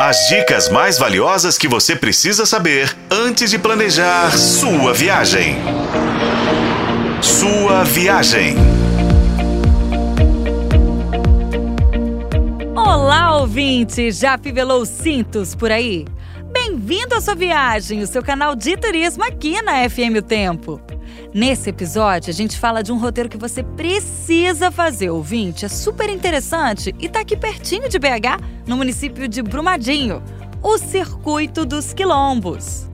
As dicas mais valiosas que você precisa saber antes de planejar sua viagem. Sua viagem. Olá, ouvinte! Já fivelou cintos por aí? Bem-vindo à sua viagem, o seu canal de turismo aqui na FM O Tempo. Nesse episódio, a gente fala de um roteiro que você precisa fazer, ouvinte. É super interessante e tá aqui pertinho de BH, no município de Brumadinho. O Circuito dos Quilombos.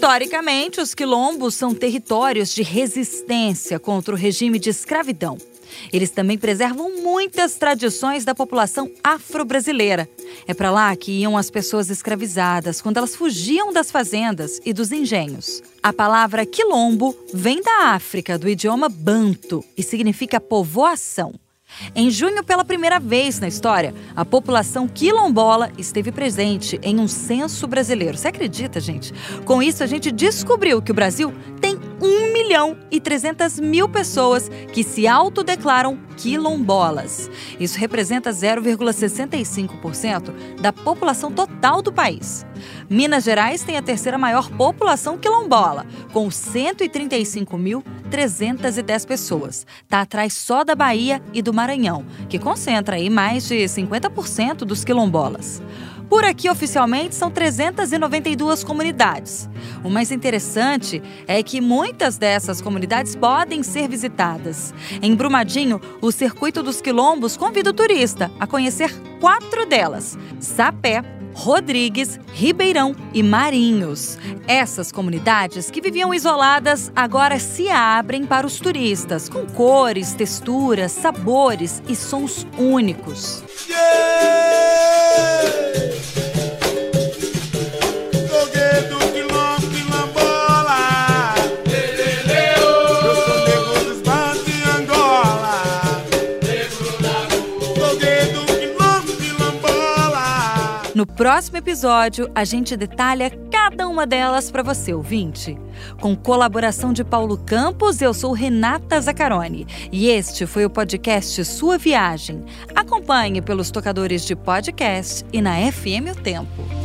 Historicamente, os quilombos são territórios de resistência contra o regime de escravidão. Eles também preservam muitas tradições da população afro-brasileira. É para lá que iam as pessoas escravizadas quando elas fugiam das fazendas e dos engenhos. A palavra quilombo vem da África, do idioma banto, e significa povoação. Em junho, pela primeira vez na história, a população quilombola esteve presente em um censo brasileiro. Você acredita, gente? Com isso, a gente descobriu que o Brasil tem 1 milhão e 300 mil pessoas que se autodeclaram quilombolas. Isso representa 0,65% da população total do país. Minas Gerais tem a terceira maior população quilombola, com 135.310 pessoas. Está atrás só da Bahia e do Maranhão, que concentra aí mais de 50% dos quilombolas. Por aqui, oficialmente, são 392 comunidades. O mais interessante é que muitas dessas comunidades podem ser visitadas. Em Brumadinho, o Circuito dos Quilombos convida o turista a conhecer quatro delas: Sapé, Rodrigues, Ribeirão e Marinhos. Essas comunidades que viviam isoladas agora se abrem para os turistas, com cores, texturas, sabores e sons únicos. Yeah! No próximo episódio, a gente detalha cada uma delas para você, ouvinte. Com colaboração de Paulo Campos, eu sou Renata Zacaroni e este foi o podcast Sua Viagem. Acompanhe pelos tocadores de podcast e na FM O Tempo.